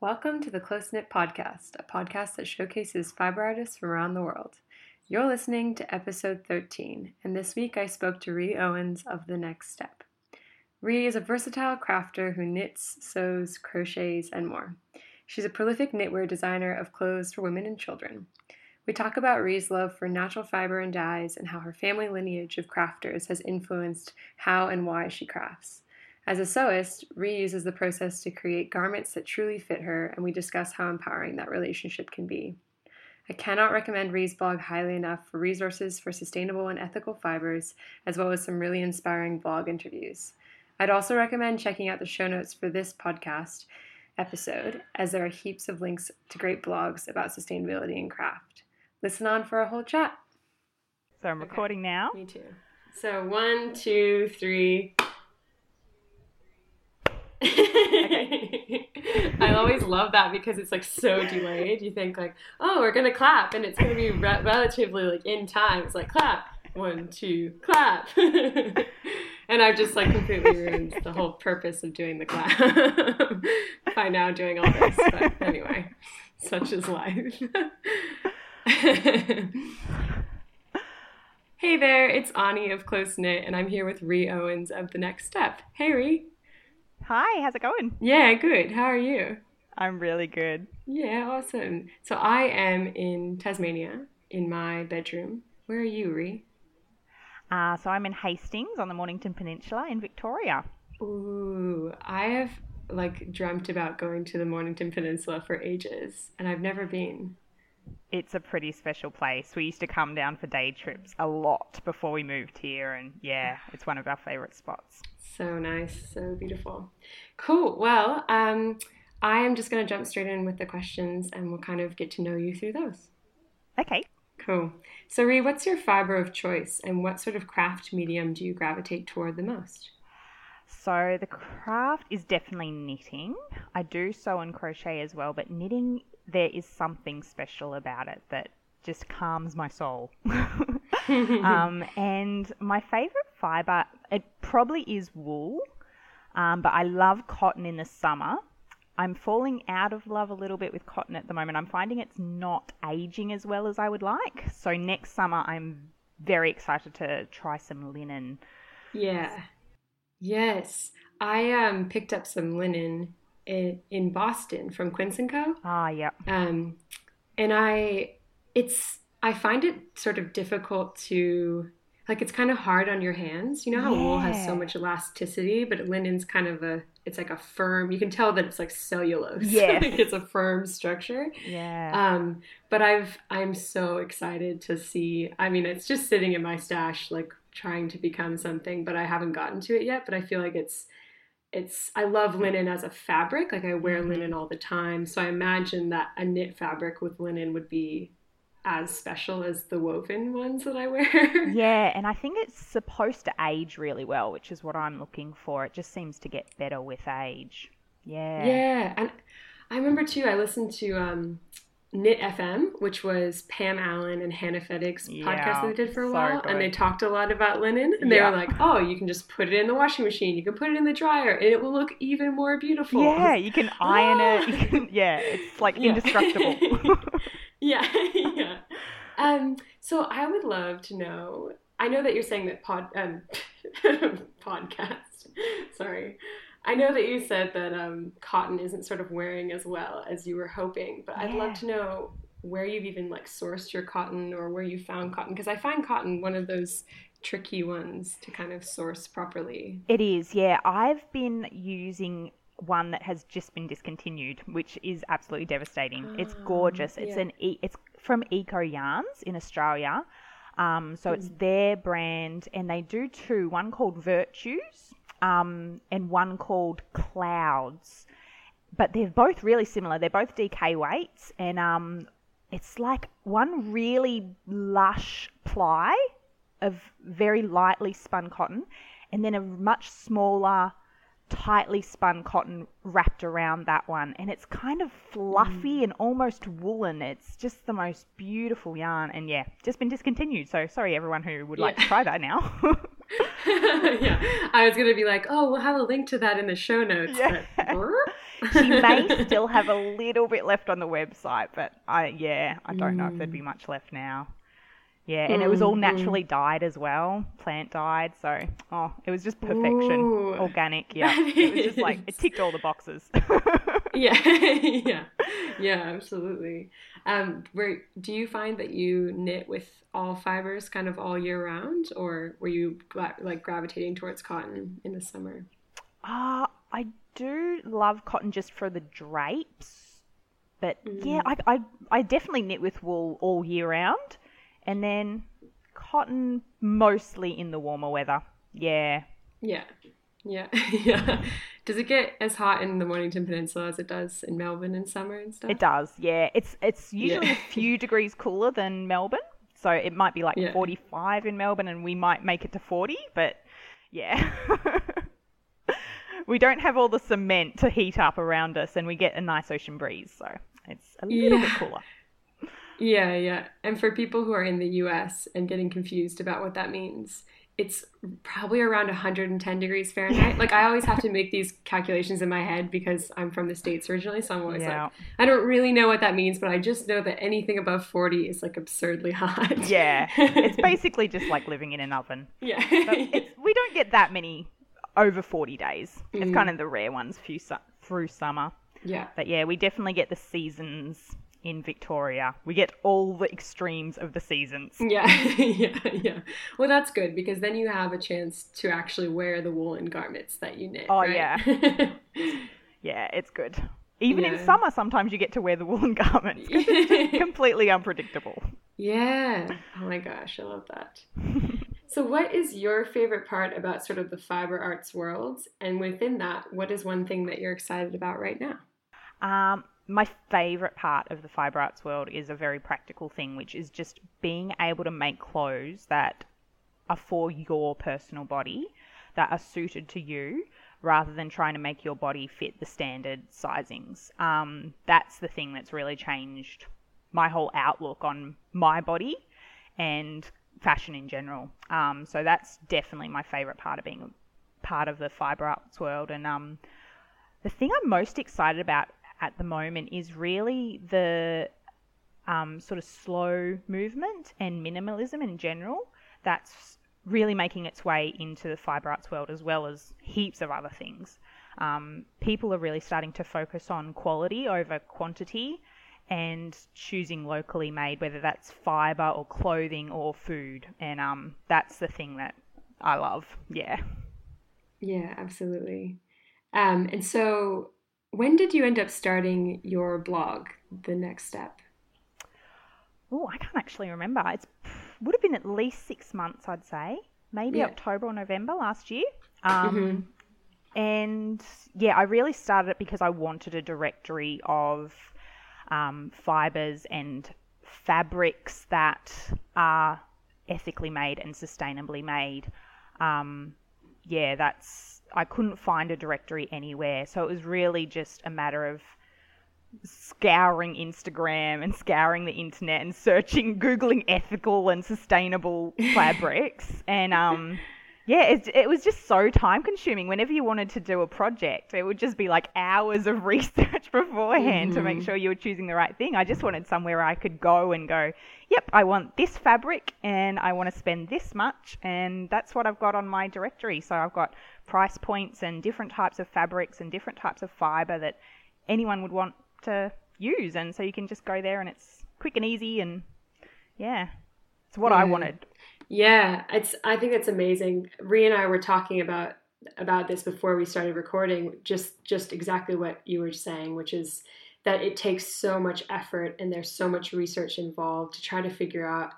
Welcome to the Close Knit Podcast, a podcast that showcases fiber artists from around the world. You're listening to episode 13, and this week I spoke to Ree Owens of The Next Step. Ree is a versatile crafter who knits, sews, crochets, and more. She's a prolific knitwear designer of clothes for women and children. We talk about Ree's love for natural fiber and dyes and how her family lineage of crafters has influenced how and why she crafts. As a sewist, Ree uses the process to create garments that truly fit her, and we discuss how empowering that relationship can be. I cannot recommend Ree's blog highly enough for resources for sustainable and ethical fibers, as well as some really inspiring blog interviews. I'd also recommend checking out the show notes for this podcast episode, as there are heaps of links to great blogs about sustainability and craft. Listen on for a whole chat. So I'm recording okay. now. Me too. So one, two, three. I always love that because it's like so delayed. You think like, oh, we're gonna clap, and it's gonna be re- relatively like in time. It's like clap, one, two, clap, and I've just like completely ruined the whole purpose of doing the clap by now doing all this. But anyway, such is life. hey there, it's Ani of Close Knit, and I'm here with Ree Owens of The Next Step. Hey, Ree. Hi, how's it going? Yeah, good. How are you? I'm really good. Yeah, awesome. So I am in Tasmania in my bedroom. Where are you, Ree? Uh, so I'm in Hastings on the Mornington Peninsula in Victoria. Ooh, I have like dreamt about going to the Mornington Peninsula for ages, and I've never been. It's a pretty special place. We used to come down for day trips a lot before we moved here, and yeah, it's one of our favourite spots. So nice, so beautiful. Cool. Well, um, I am just going to jump straight in with the questions and we'll kind of get to know you through those. Okay. Cool. So, Ree, what's your fiber of choice and what sort of craft medium do you gravitate toward the most? So, the craft is definitely knitting. I do sew and crochet as well, but knitting, there is something special about it that just calms my soul. um, and my favorite fiber, it probably is wool, um, but I love cotton in the summer. I'm falling out of love a little bit with cotton at the moment. I'm finding it's not aging as well as I would like. So next summer, I'm very excited to try some linen. Yeah. Yes. I um picked up some linen in, in Boston from Quince and Co. Ah, yeah. Um, and I, it's I find it sort of difficult to like it's kind of hard on your hands. You know how yeah. wool has so much elasticity, but linen's kind of a it's like a firm. You can tell that it's like cellulose. Yeah, like it's a firm structure. Yeah. Um, but I've I'm so excited to see. I mean, it's just sitting in my stash, like trying to become something, but I haven't gotten to it yet. But I feel like it's it's I love linen as a fabric. Like I wear mm-hmm. linen all the time, so I imagine that a knit fabric with linen would be as special as the woven ones that I wear. yeah, and I think it's supposed to age really well, which is what I'm looking for. It just seems to get better with age. Yeah. Yeah, and I remember too. I listened to um, Knit FM, which was Pam Allen and Hannah Fettig's yeah, podcast that they did for a while, and they talked a lot about linen. And yeah. they were like, "Oh, you can just put it in the washing machine. You can put it in the dryer, and it will look even more beautiful." Yeah, you can iron it. You can, yeah, it's like yeah. indestructible. Yeah, yeah. Um, so I would love to know. I know that you're saying that pod um, podcast. Sorry, I know that you said that um, cotton isn't sort of wearing as well as you were hoping, but yeah. I'd love to know where you've even like sourced your cotton or where you found cotton because I find cotton one of those tricky ones to kind of source properly. It is, yeah. I've been using one that has just been discontinued, which is absolutely devastating. it's ah, gorgeous. It's yeah. an e- it's from Eco Yarns in Australia. Um, so mm. it's their brand, and they do two. One called Virtues, um, and one called Clouds. But they're both really similar. They're both DK weights, and um, it's like one really lush ply of very lightly spun cotton, and then a much smaller tightly spun cotton wrapped around that one and it's kind of fluffy mm. and almost woolen it's just the most beautiful yarn and yeah just been discontinued so sorry everyone who would like to try that now yeah i was gonna be like oh we'll have a link to that in the show notes yeah. But... she may still have a little bit left on the website but i yeah i don't mm. know if there'd be mm. much left now yeah, and mm, it was all mm, naturally mm. dyed as well, plant dyed. So, oh, it was just perfection, Ooh, organic. Yeah, it was just like it ticked all the boxes. yeah, yeah, yeah, absolutely. Um, where do you find that you knit with all fibers kind of all year round, or were you like gravitating towards cotton in the summer? Ah, uh, I do love cotton just for the drapes, but mm. yeah, I, I I definitely knit with wool all year round and then cotton mostly in the warmer weather. Yeah. Yeah. Yeah. yeah. Does it get as hot in the Mornington Peninsula as it does in Melbourne in summer and stuff? It does. Yeah. It's it's usually yeah. a few degrees cooler than Melbourne. So it might be like yeah. 45 in Melbourne and we might make it to 40, but yeah. we don't have all the cement to heat up around us and we get a nice ocean breeze, so it's a little yeah. bit cooler. Yeah, yeah. And for people who are in the US and getting confused about what that means, it's probably around 110 degrees Fahrenheit. like I always have to make these calculations in my head because I'm from the states originally, so I'm always yeah. like, I don't really know what that means, but I just know that anything above 40 is like absurdly hot. yeah, it's basically just like living in an oven. Yeah, we don't get that many over 40 days. It's mm. kind of the rare ones few su- through summer. Yeah, but yeah, we definitely get the seasons in Victoria. We get all the extremes of the seasons. Yeah, yeah, yeah. Well, that's good because then you have a chance to actually wear the woolen garments that you knit. Oh, right? yeah. yeah, it's good. Even yeah. in summer, sometimes you get to wear the woolen garments it's completely unpredictable. Yeah. Oh my gosh, I love that. so, what is your favorite part about sort of the fiber arts world? And within that, what is one thing that you're excited about right now? Um, my favorite part of the fiber arts world is a very practical thing, which is just being able to make clothes that are for your personal body, that are suited to you, rather than trying to make your body fit the standard sizings. Um, that's the thing that's really changed my whole outlook on my body and fashion in general. Um, so that's definitely my favorite part of being part of the fiber arts world. And um, the thing I'm most excited about at the moment is really the um, sort of slow movement and minimalism in general that's really making its way into the fiber arts world as well as heaps of other things. Um, people are really starting to focus on quality over quantity and choosing locally made, whether that's fiber or clothing or food. And um, that's the thing that I love. Yeah. Yeah, absolutely. Um, and so when did you end up starting your blog, The Next Step? Oh, I can't actually remember. It would have been at least six months, I'd say. Maybe yeah. October or November last year. Um, mm-hmm. And yeah, I really started it because I wanted a directory of um, fibers and fabrics that are ethically made and sustainably made. Um, yeah, that's I couldn't find a directory anywhere. So it was really just a matter of scouring Instagram and scouring the internet and searching, googling ethical and sustainable fabrics, and um, yeah, it, it was just so time consuming. Whenever you wanted to do a project, it would just be like hours of research beforehand mm-hmm. to make mm-hmm. sure you were choosing the right thing. I just wanted somewhere I could go and go, yep, I want this fabric and I want to spend this much, and that's what I've got on my directory. So I've got price points and different types of fabrics and different types of fiber that anyone would want to use, and so you can just go there and it's quick and easy and yeah, it's what yeah. I wanted. Yeah, it's. I think it's amazing. Ree and I were talking about about this before we started recording. Just just exactly what you were saying, which is that it takes so much effort and there's so much research involved to try to figure out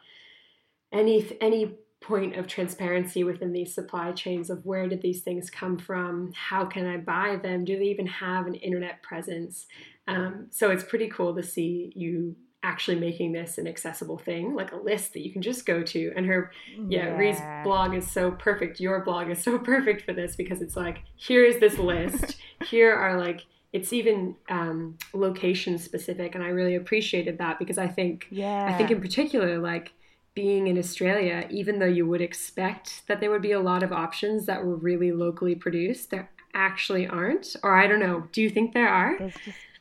any any point of transparency within these supply chains of where did these things come from how can i buy them do they even have an internet presence um, so it's pretty cool to see you actually making this an accessible thing, like a list that you can just go to. And her, yeah, Yeah. Ree's blog is so perfect. Your blog is so perfect for this because it's like, here is this list. here are like, it's even um, location specific. And I really appreciated that because I think, Yeah. I think in particular, like being in Australia, even though you would expect that there would be a lot of options that were really locally produced, there actually aren't. Or I don't know. Do you think there are?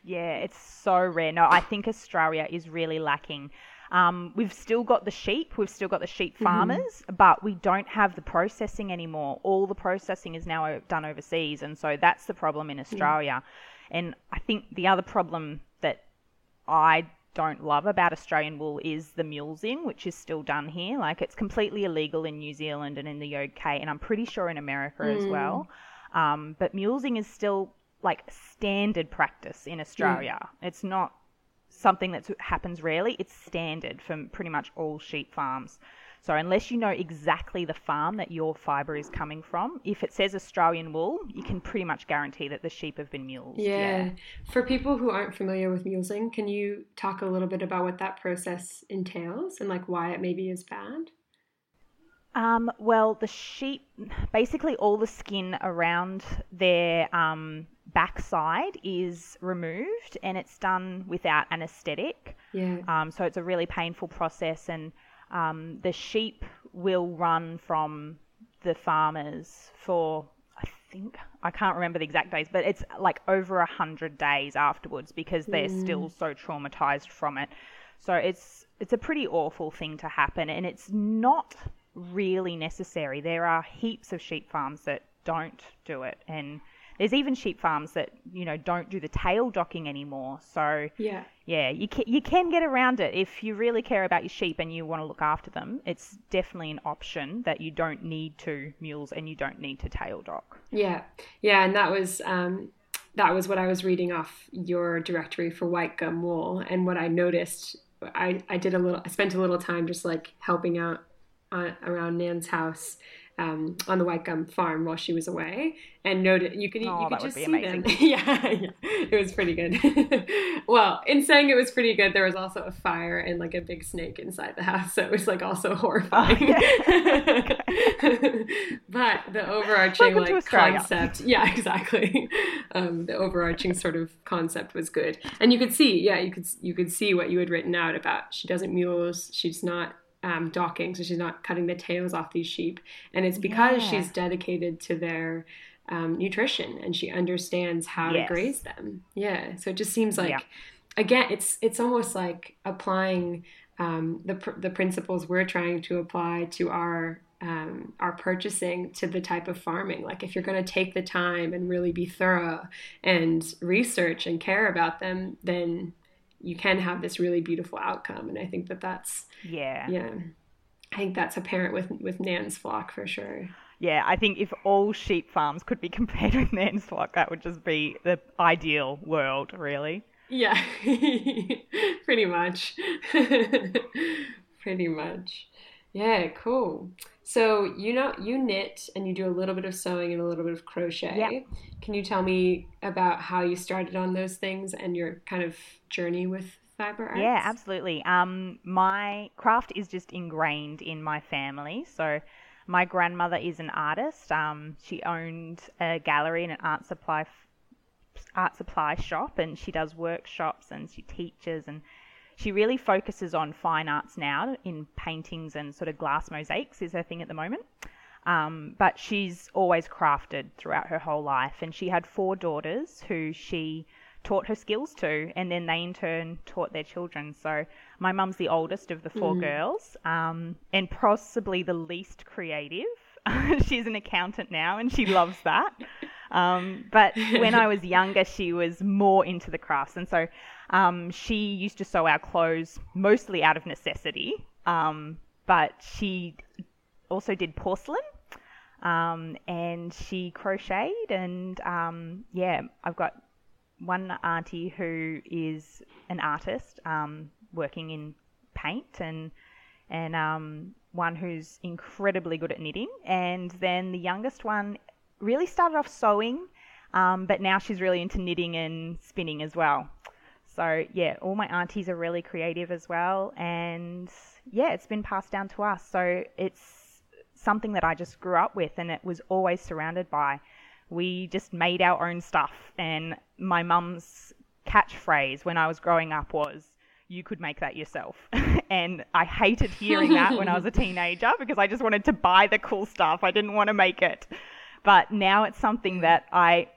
Yeah, it's so rare. No, I think Australia is really lacking. Um, we've still got the sheep, we've still got the sheep farmers, but we don't have the processing anymore. All the processing is now done overseas, and so that's the problem in Australia. And I think the other problem that I don't love about Australian wool is the mulesing, which is still done here. Like it's completely illegal in New Zealand and in the UK, and I'm pretty sure in America as well. Um, but mulesing is still like standard practice in Australia. Mm. It's not something that happens rarely. It's standard for pretty much all sheep farms. So unless you know exactly the farm that your fibre is coming from, if it says Australian wool, you can pretty much guarantee that the sheep have been mulesed. Yeah. For people who aren't familiar with mulesing, can you talk a little bit about what that process entails and like why it maybe is bad? Um, well, the sheep, basically all the skin around their um, backside is removed and it's done without anaesthetic. Yeah. Um, so it's a really painful process, and um, the sheep will run from the farmers for, I think, I can't remember the exact days, but it's like over a hundred days afterwards because they're still so traumatized from it. So it's it's a pretty awful thing to happen, and it's not really necessary. There are heaps of sheep farms that don't do it, and there's even sheep farms that you know don't do the tail docking anymore. So Yeah. yeah, you can, you can get around it if you really care about your sheep and you want to look after them. It's definitely an option that you don't need to mules and you don't need to tail dock. Yeah. Yeah, and that was um that was what I was reading off your directory for white gum wool and what I noticed I, I did a little I spent a little time just like helping out on, around Nan's house um, on the white gum farm while she was away and noted you could Oh, you could just see them. yeah, yeah. It was pretty good. Well in saying it was pretty good there was also a fire and like a big snake inside the house so it was like also horrifying. But the overarching Welcome like concept yeah exactly. Um, the overarching sort of concept was good. And you could see yeah you could you could see what you had written out about she doesn't mules she's not um, docking so she's not cutting the tails off these sheep and it's because Yeah. she's dedicated to their um, nutrition and she understands how Yes. to graze them yeah so it just seems like Yeah. again it's it's almost like applying um, the, pr- the principles we're trying to apply to our um, our purchasing to the type of farming like if you're going to take the time and really be thorough and research and care about them then you can have this really beautiful outcome. And i think that that's Yeah. yeah i think that's apparent with with nan's flock for sure. Yeah, I think if all sheep farms could be compared with Nan's flock, that would just be the ideal world, really. yeah pretty much. Pretty much. Yeah cool so you know you knit and you do a little bit of sewing and a little bit of crochet Yeah. can you tell me about how you started on those things and your kind of journey with fiber arts Yeah, absolutely. Um, my craft is just ingrained in my family. So, my grandmother is an artist. Um, she owned a gallery and an art supply art supply shop, and she does workshops and she teaches and she really focuses on fine arts now in paintings and sort of glass mosaics is her thing at the moment. Um, but she's always crafted throughout her whole life, and she had four daughters who she taught her skills to, and then they in turn taught their children. So my mum's the oldest of the 4 girls, um, and possibly the least creative. She's an accountant now, and she loves that. Um, but when I was younger, she was more into the crafts, and so um, she used to sew our clothes mostly out of necessity. Um, but she also did porcelain. Um, and she crocheted and um, yeah i've got one auntie who is an artist um, working in paint and and um, one who's incredibly good at knitting. And then the youngest one really started off sewing but now she's really into knitting and spinning as well So yeah, all my aunties are really creative as well, and yeah, it's been passed down to us. So it's something that I just grew up with, and it was always surrounded by. We just made our own stuff, and my mum's catchphrase when I was growing up was, you could make that yourself. and I hated hearing that when I was a teenager because I just wanted to buy the cool stuff. I didn't want to make it. But now it's something mm. that I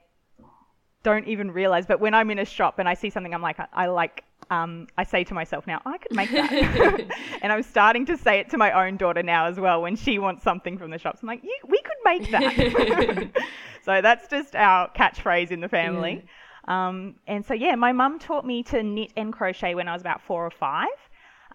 don't even realize. But when I'm in a shop and I see something, I'm like, I, I like, um, I say to myself now, I could make that. and I'm starting to say it to my own daughter now as well when she wants something from the shops. I'm like, we could make that. so that's just our catchphrase in the family. Yeah. Um, and so, yeah, my mum taught me to knit and crochet when I was about four or five.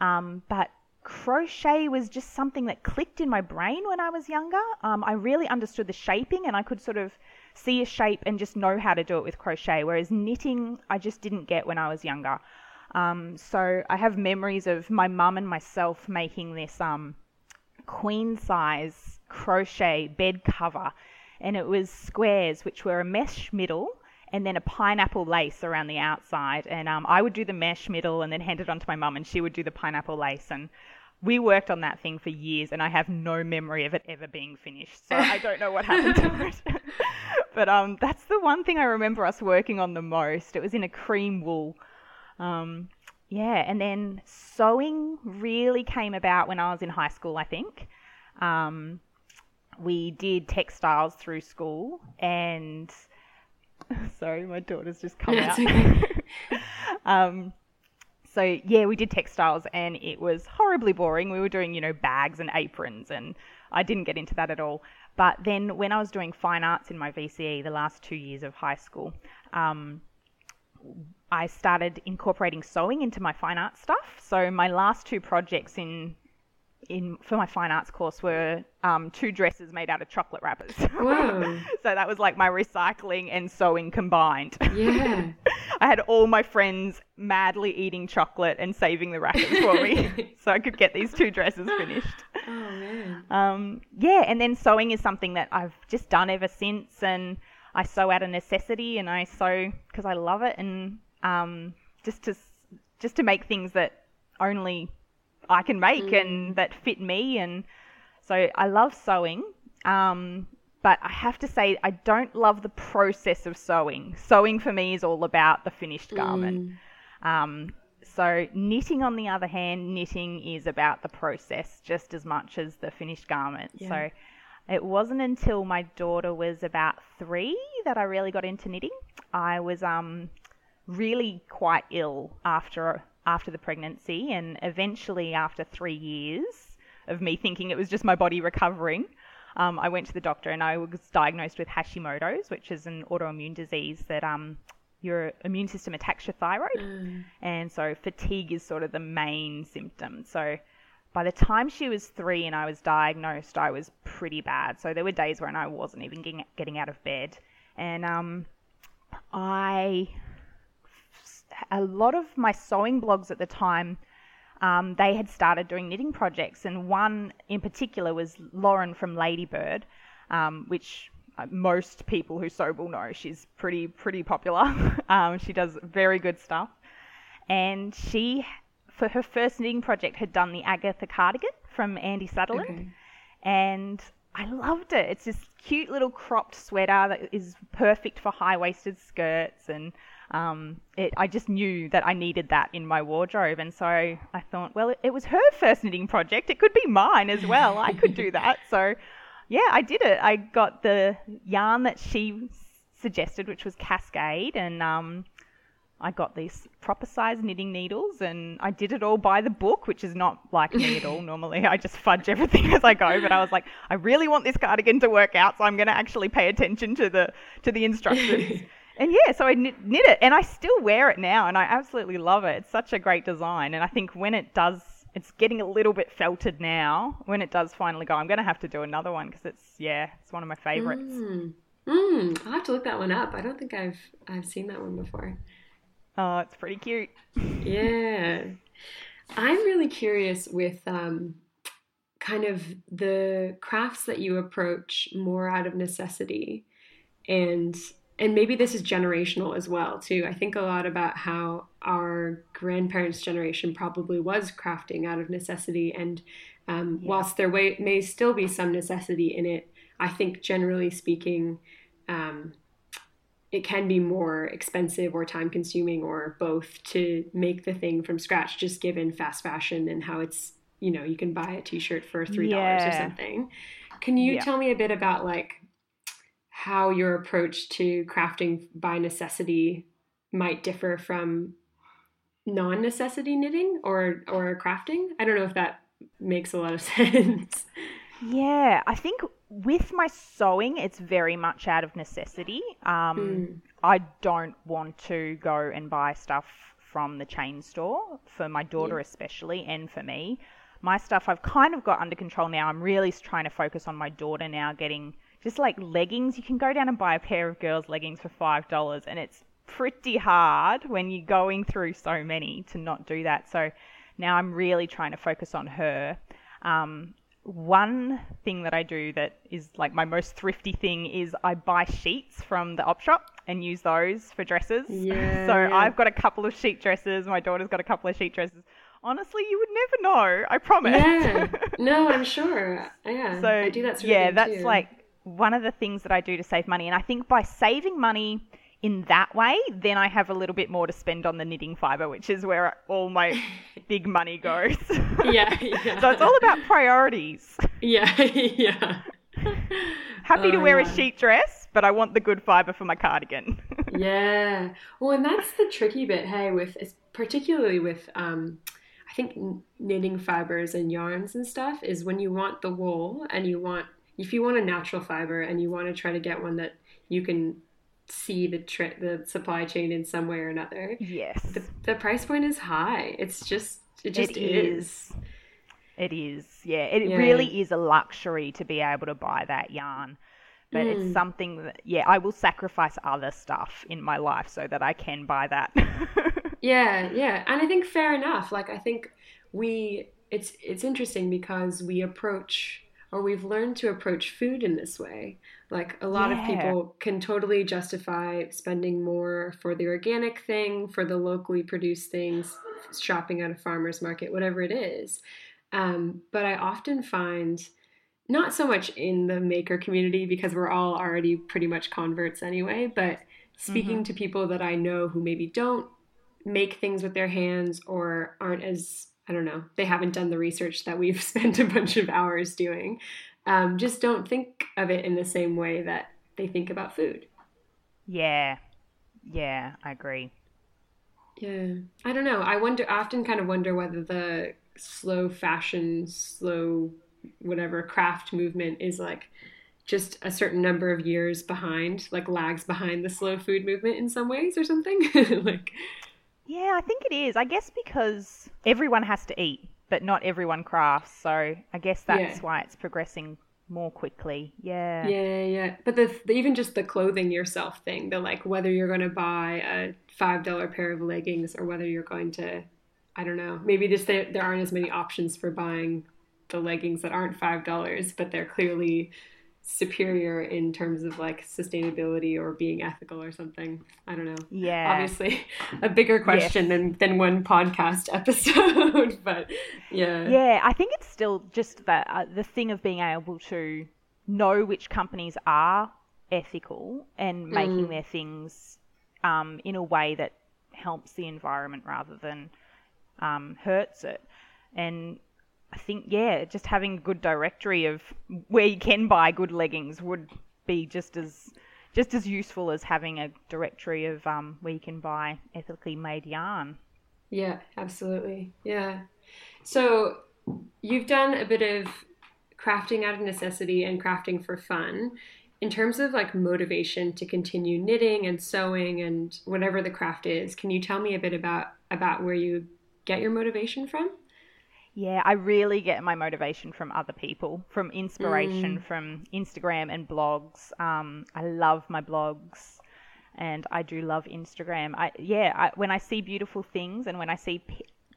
Um, but crochet was just something that clicked in my brain when I was younger. Um, I really understood the shaping and I could sort of see a shape and just know how to do it with crochet, whereas knitting I just didn't get when I was younger. Um, so I have memories of my mum and myself making this um, queen size crochet bed cover, and it was squares which were a mesh middle and then a pineapple lace around the outside. And um, I would do the mesh middle and then hand it on to my mum, and she would do the pineapple lace. And we worked on that thing for years, and I have no memory of it ever being finished. So I don't know what happened to it. but um, that's the one thing I remember us working on the most. It was in a cream wool. Um, yeah, and then sewing really came about when I was in high school, I think. Um, we did textiles through school, and Sorry, my daughter's just come out. um, so yeah, we did textiles, and it was horribly boring. We were doing, you know, bags and aprons, and I didn't get into that at all. But then when I was doing fine arts in my VCE, the last two years of high school, um, I started incorporating sewing into my fine arts stuff. So my last two projects in in for my fine arts course were um, two dresses made out of chocolate wrappers. So that was like my recycling and sewing combined. Yeah. I had all my friends madly eating chocolate and saving the wrappers for me so I could get these two dresses finished. Oh man. Um, yeah, and then sewing is something that I've just done ever since and I sew out of necessity and I sew because I love it and um, just to just to make things that only I can make mm. and that fit me. And so I love sewing. Um, but I have to say, I don't love the process of sewing. Sewing for me is all about the finished garment. Mm. Um, so knitting, on the other hand, knitting is about the process just as much as the finished garment. Yeah. So it wasn't until my daughter was about three that I really got into knitting. I was um, really quite ill after after the pregnancy, and eventually, after three years of me thinking it was just my body recovering, um, I went to the doctor and I was diagnosed with Hashimoto's, which is an autoimmune disease that um, your immune system attacks your thyroid. Mm. And so fatigue is sort of the main symptom. So by the time she was three and I was diagnosed, I was pretty bad. So there were days when I wasn't even getting, getting out of bed. And um, I a lot of my sewing blogs at the time, um, they had started doing knitting projects, and one in particular was Lauren from Lladybird, um, which uh, most people who sew will know. She's pretty pretty popular. um, she does very good stuff, and she, for her first knitting project, had done the Agatha cardigan from Andi Satterlund, okay. and I loved it. It's this cute little cropped sweater that is perfect for high waisted skirts and um, it, I just knew that I needed that in my wardrobe. And so I thought, well, it, it was her first knitting project. It could be mine as well. I could do that. So yeah, I did it. I got the yarn that she suggested, which was Cascade, and um, I got these proper size knitting needles, and I did it all by the book, which is not like me at all. Normally, I just fudge everything as I go. But I was like, I really want this cardigan to work out, so I'm going to actually pay attention to the to the instructions. and yeah, so I knit, knit it, and I still wear it now, and I absolutely love it. It's such a great design, and I think when it does, it's getting a little bit felted now. When it does finally go, I'm going to have to do another one because it's yeah, it's one of my favorites. Mm. Mm, I'll have to look that one up. I don't think I've I've seen that one before. Oh, it's pretty cute. yeah, I'm really curious with um, kind of the crafts that you approach more out of necessity and and maybe this is generational as well too i think a lot about how our grandparents generation probably was crafting out of necessity and um, yeah. whilst there may, may still be some necessity in it i think generally speaking um, it can be more expensive or time consuming or both to make the thing from scratch just given fast fashion and how it's you know you can buy a t-shirt for three dollars yeah. or something can you yeah. tell me a bit about like how your approach to crafting by necessity might differ from non-necessity knitting or or crafting i don't know if that makes a lot of sense yeah i think with my sewing it's very much out of necessity um, mm. i don't want to go and buy stuff from the chain store for my daughter yeah. especially and for me my stuff I've kind of got under control now. I'm really trying to focus on my daughter now getting just like leggings. You can go down and buy a pair of girls' leggings for $5 and it's pretty hard when you're going through so many to not do that. So now I'm really trying to focus on her. Um, one thing that I do that is like my most thrifty thing is I buy sheets from the op shop and use those for dresses. Yeah, so. I've got a couple of sheet dresses. My daughter's got a couple of sheet dresses honestly, you would never know. I promise. Yeah. No, I'm sure. Yeah. So I do that sort yeah, that's too. like one of the things that I do to save money, and I think by saving money in that way, then I have a little bit more to spend on the knitting fiber, which is where all my big money goes. yeah, yeah. so it's all about priorities. Yeah, yeah. Happy oh, to wear yeah. a sheet dress, but I want the good fiber for my cardigan. yeah. Well, and that's the tricky bit, hey, with particularly with um, I think knitting fibers and yarns and stuff is when you want the wool and you want if you want a natural fiber and you want to try to get one that you can see the tri- the supply chain in some way or another. Yes. The, the price point is high. It's just it just it is. is. It is. Yeah, it yeah. really is a luxury to be able to buy that yarn. But mm. it's something that yeah, I will sacrifice other stuff in my life so that I can buy that. Yeah, yeah. And I think fair enough. Like I think we it's it's interesting because we approach or we've learned to approach food in this way. Like a lot yeah. of people can totally justify spending more for the organic thing, for the locally produced things, shopping at a farmer's market, whatever it is. Um, but I often find, not so much in the maker community because we're all already pretty much converts anyway, but speaking mm-hmm. to people that I know who maybe don't make things with their hands or aren't as I don't know, they haven't done the research that we've spent a bunch of hours doing. Um, just don't think of it in the same way that they think about food. Yeah, yeah, I agree. Yeah, I don't know. I wonder, I often kind of wonder whether the slow fashion, slow whatever craft movement is like just a certain number of years behind, like lags behind the slow food movement in some ways or something. like yeah, I think it is. I guess because everyone has to eat, but not everyone crafts. So I guess that's yeah. why it's progressing more quickly. Yeah. Yeah, yeah. But the, the, even just the clothing yourself thing, the like whether you're going to buy a five dollar pair of leggings or whether you're going to, I don't know, maybe just there, there aren't as many options for buying the leggings that aren't five dollars, but they're clearly superior in terms of like sustainability or being ethical or something. I don't know. Yeah. Obviously, a bigger question than than one podcast episode, but yeah. Yeah, I think it's still just that uh, the thing of being able to know which companies are ethical and making mm. their things um, in a way that helps the environment rather than um, hurts it. And I think yeah, just having a good directory of where you can buy good leggings would be just as just as useful as having a directory of um, where you can buy ethically made yarn. Yeah, absolutely. Yeah. So you've done a bit of crafting out of necessity and crafting for fun. In terms of like motivation to continue knitting and sewing and whatever the craft is, can you tell me a bit about about where you get your motivation from? Yeah, I really get my motivation from other people, from inspiration, mm. from Instagram and blogs. Um, I love my blogs, and I do love Instagram. I yeah, I, when I see beautiful things and when I see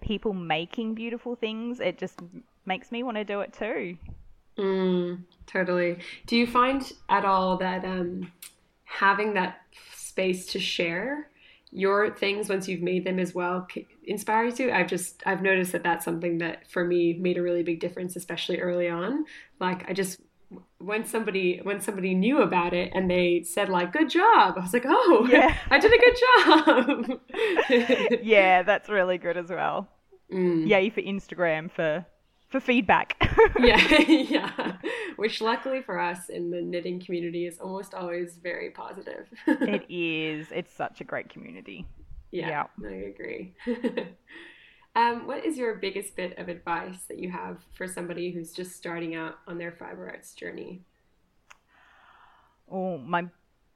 people making beautiful things, it just makes me want to do it too. Mm, totally. Do you find at all that um, having that space to share your things once you've made them as well inspires you i've just i've noticed that that's something that for me made a really big difference especially early on. Like i just when somebody when somebody knew about it and they said like good job i was like oh yeah. I did a good job. Yeah that's really good as well. Mm. yay for instagram for for feedback. Yeah yeah. Which luckily for us in the knitting community is almost always very positive. It is. It's such a great community. Yeah, yeah. i agree. Um, what is your biggest bit of advice that you have for somebody who's just starting out on their fiber arts journey? Oh, my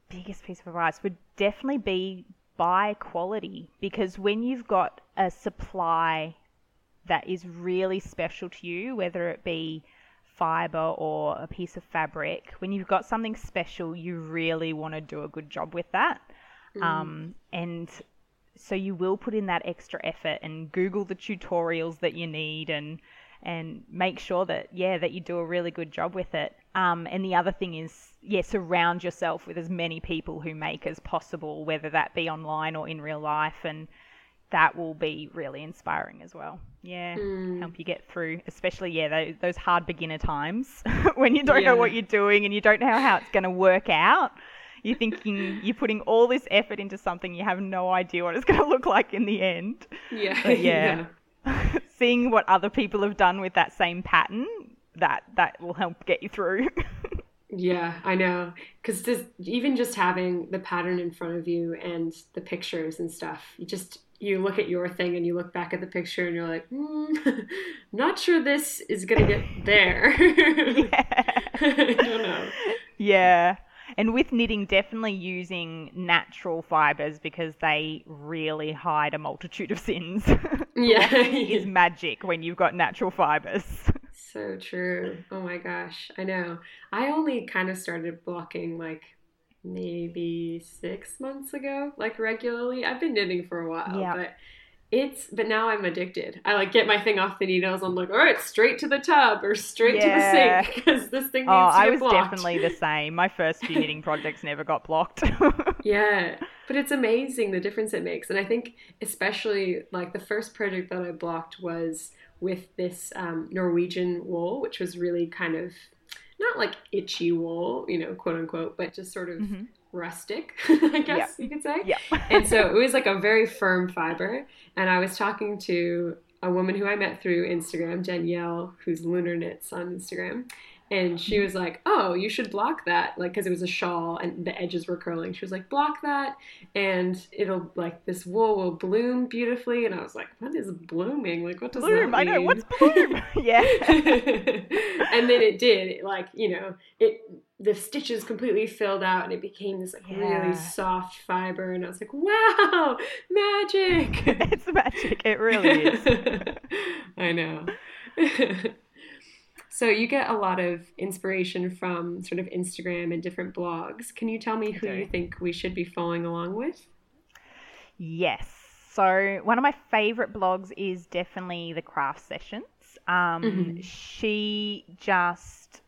biggest piece of advice would definitely be buy quality because when you've got a supply that is really special to you, whether it be fiber or a piece of fabric, when you've got something special, you really want to do a good job with that. Mm. Um, and so you will put in that extra effort and Google the tutorials that you need and and make sure that yeah that you do a really good job with it. Um, and the other thing is yeah surround yourself with as many people who make as possible, whether that be online or in real life, and that will be really inspiring as well. Yeah, mm. help you get through, especially yeah those, those hard beginner times when you don't yeah. know what you're doing and you don't know how it's going to work out you're thinking you're putting all this effort into something you have no idea what it's going to look like in the end. Yeah. But yeah. yeah. Seeing what other people have done with that same pattern, that that will help get you through. yeah, I know. Cuz even just having the pattern in front of you and the pictures and stuff, you just you look at your thing and you look back at the picture and you're like, mm, not sure this is gonna get there. yeah. I don't know. Yeah. And with knitting, definitely using natural fibers because they really hide a multitude of sins. Yeah, is magic when you've got natural fibers. So true. Oh my gosh, I know. I only kind of started blocking like maybe six months ago, like regularly. I've been knitting for a while, yep. but it's but now I'm addicted. I like get my thing off the needles. I'm like, all right, straight to the tub or straight yeah. to the sink because this thing needs oh, to I was blocked. definitely the same. My first few knitting projects never got blocked. yeah, but it's amazing the difference it makes, and I think especially like the first project that I blocked was with this um, Norwegian wool, which was really kind of not like itchy wool, you know, quote unquote, but just sort of. Mm-hmm rustic, I guess you could say. Yeah. and so it was like a very firm fiber. And I was talking to a woman who I met through Instagram, Danielle, who's Lunar Knits on Instagram. And she was like, "Oh, you should block that, like, because it was a shawl and the edges were curling." She was like, "Block that, and it'll like this wool will bloom beautifully." And I was like, "What is blooming? Like, what does bloom? that mean?" I know what's bloom. yeah. and then it did. It, like, you know, it the stitches completely filled out and it became this like yeah. really soft fiber and I was like, wow, magic. it's magic. It really is. I know. So you get a lot of inspiration from sort of Instagram and different blogs. Can you tell me who you think we should be following along with? Yes. So one of my favorite blogs is definitely the craft sessions. Um, mm-hmm. She just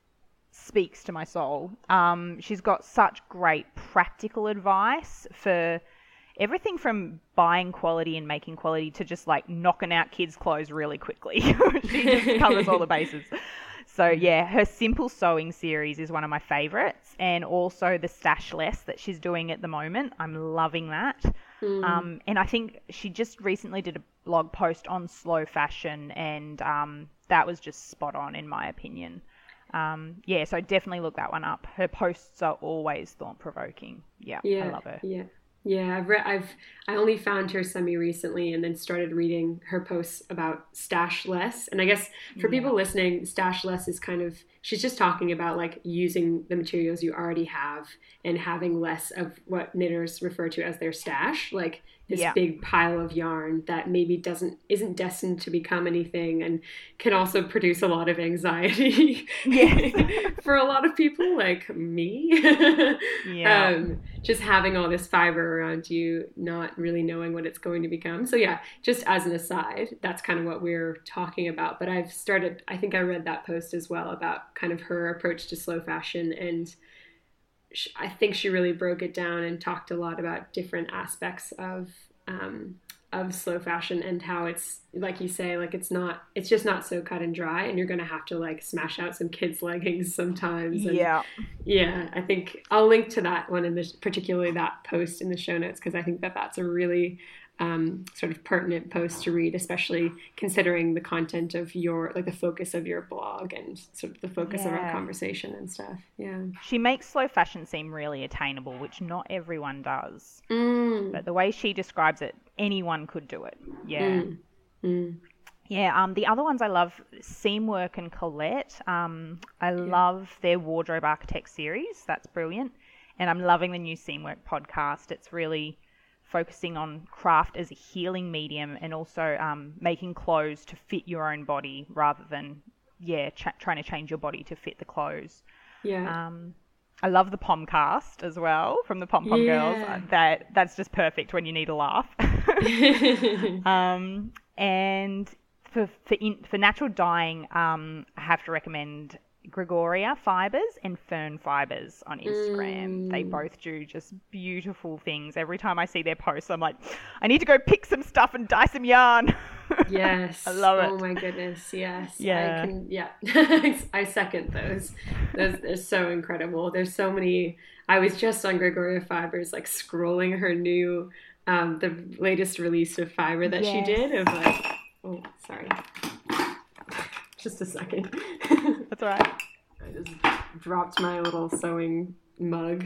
speaks to my soul. Um, she's got such great practical advice for everything from buying quality and making quality to just like knocking out kids' clothes really quickly. she just covers all the bases. So yeah, her simple sewing series is one of my favorites, and also the stash less that she's doing at the moment. I'm loving that. Mm. Um, and I think she just recently did a blog post on slow fashion, and um, that was just spot on in my opinion. Um, yeah, so definitely look that one up. Her posts are always thought provoking. Yeah, yeah, I love her. Yeah. Yeah, I've read. I've I only found her semi recently, and then started reading her posts about stash less. And I guess for yeah. people listening, stash less is kind of she's just talking about like using the materials you already have and having less of what knitters refer to as their stash, like this yeah. big pile of yarn that maybe doesn't isn't destined to become anything and can also produce a lot of anxiety for a lot of people like me yeah. Um, just having all this fiber around you not really knowing what it's going to become so yeah just as an aside that's kind of what we're talking about but i've started i think i read that post as well about kind of her approach to slow fashion and I think she really broke it down and talked a lot about different aspects of um, of slow fashion and how it's like you say like it's not it's just not so cut and dry and you're gonna have to like smash out some kids leggings sometimes and yeah. Yeah i think i'll link to that one in this particularly that post in the show notes because i think that that's a really um, sort of pertinent post to read, especially considering the content of your, like the focus of your blog and sort of the focus yeah. of our conversation and stuff. Yeah. She makes slow fashion seem really attainable, which not everyone does. Mm. But the way she describes it, anyone could do it. Yeah. Mm. Mm. Yeah, um, the other ones I love, Seamwork and Colette. Um, I yeah. love their Wardrobe Architect series. That's brilliant. And I'm loving the new Seamwork podcast. It's really focusing on craft as a healing medium and also um, making clothes to fit your own body rather than yeah ch- trying to change your body to fit the clothes. Yeah. Um, I love the Pomcast as well from the Pom Pom yeah. Girls. Uh, that that's just perfect when you need a laugh. um, and for for, in, for natural dyeing, um, I have to recommend Gregoria Fibers and Fern Fibers on Instagram. Mm. They both do just beautiful things. Every time I see their posts, I'm like, I need to go pick some stuff and dye some yarn. Yes. I love it. Oh my goodness. Yes. Yeah. I can, yeah. I second those. Those are so incredible. There's so many. I was just on Gregoria Fibers, like scrolling her new, um, the latest release of fiber that yes. she did of like, oh, sorry just a second. That's all right. I just dropped my little sewing mug.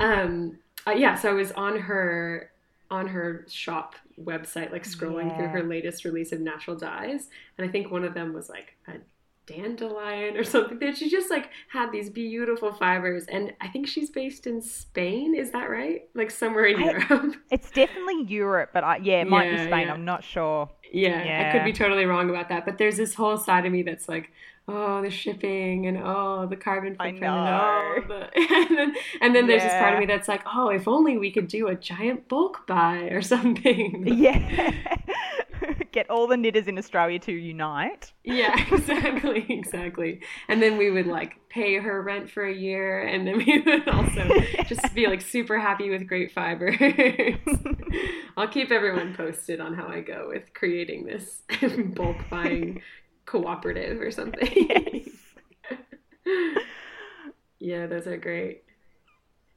um, uh, yeah, so I was on her on her shop website, like scrolling yeah. through her latest release of natural dyes, and I think one of them was like a dandelion or something. That she just like had these beautiful fibers, and I think she's based in Spain. Is that right? Like somewhere in I, Europe. It's definitely Europe, but I, yeah, it might yeah, be Spain. Yeah. I'm not sure. Yeah, yeah, I could be totally wrong about that. But there's this whole side of me that's like, oh, the shipping and oh, the carbon footprint and oh, the... and then, and then there's this part of me that's like, oh, if only we could do a giant bulk buy or something. Yeah. Get all the knitters in Australia to unite. Yeah, exactly, exactly. And then we would like pay her rent for a year, and then we would also just be like super happy with great fibers. I'll keep everyone posted on how I go with creating this bulk buying cooperative or something. yeah, those are great.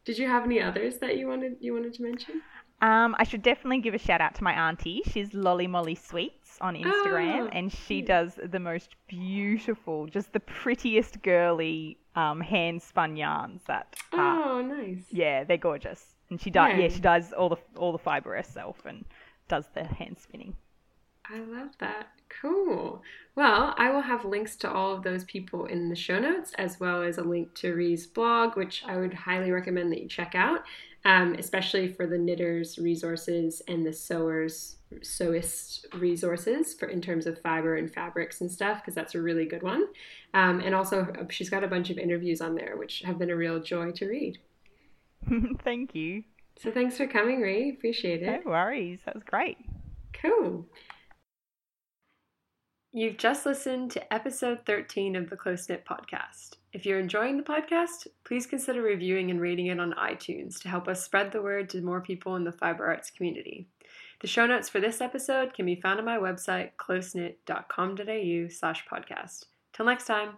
Did you have any others that you wanted you wanted to mention? Um, I should definitely give a shout out to my auntie. She's Lolly Molly Sweets on Instagram, oh, and she does the most beautiful, just the prettiest girly um, hand spun yarns. That oh, nice. Yeah, they're gorgeous, and she does. Yeah. yeah, she does all the all the fiber herself and does the hand spinning. I love that. Cool. Well, I will have links to all of those people in the show notes, as well as a link to Ree's blog, which I would highly recommend that you check out, um, especially for the knitters resources and the sewers sewist resources for in terms of fiber and fabrics and stuff, because that's a really good one. Um, and also, uh, she's got a bunch of interviews on there, which have been a real joy to read. Thank you. So thanks for coming, Ree. Appreciate it. No worries. That was great. Cool. You've just listened to episode 13 of the Close Knit Podcast. If you're enjoying the podcast, please consider reviewing and rating it on iTunes to help us spread the word to more people in the fiber arts community. The show notes for this episode can be found on my website, closeknit.com.au slash podcast. Till next time.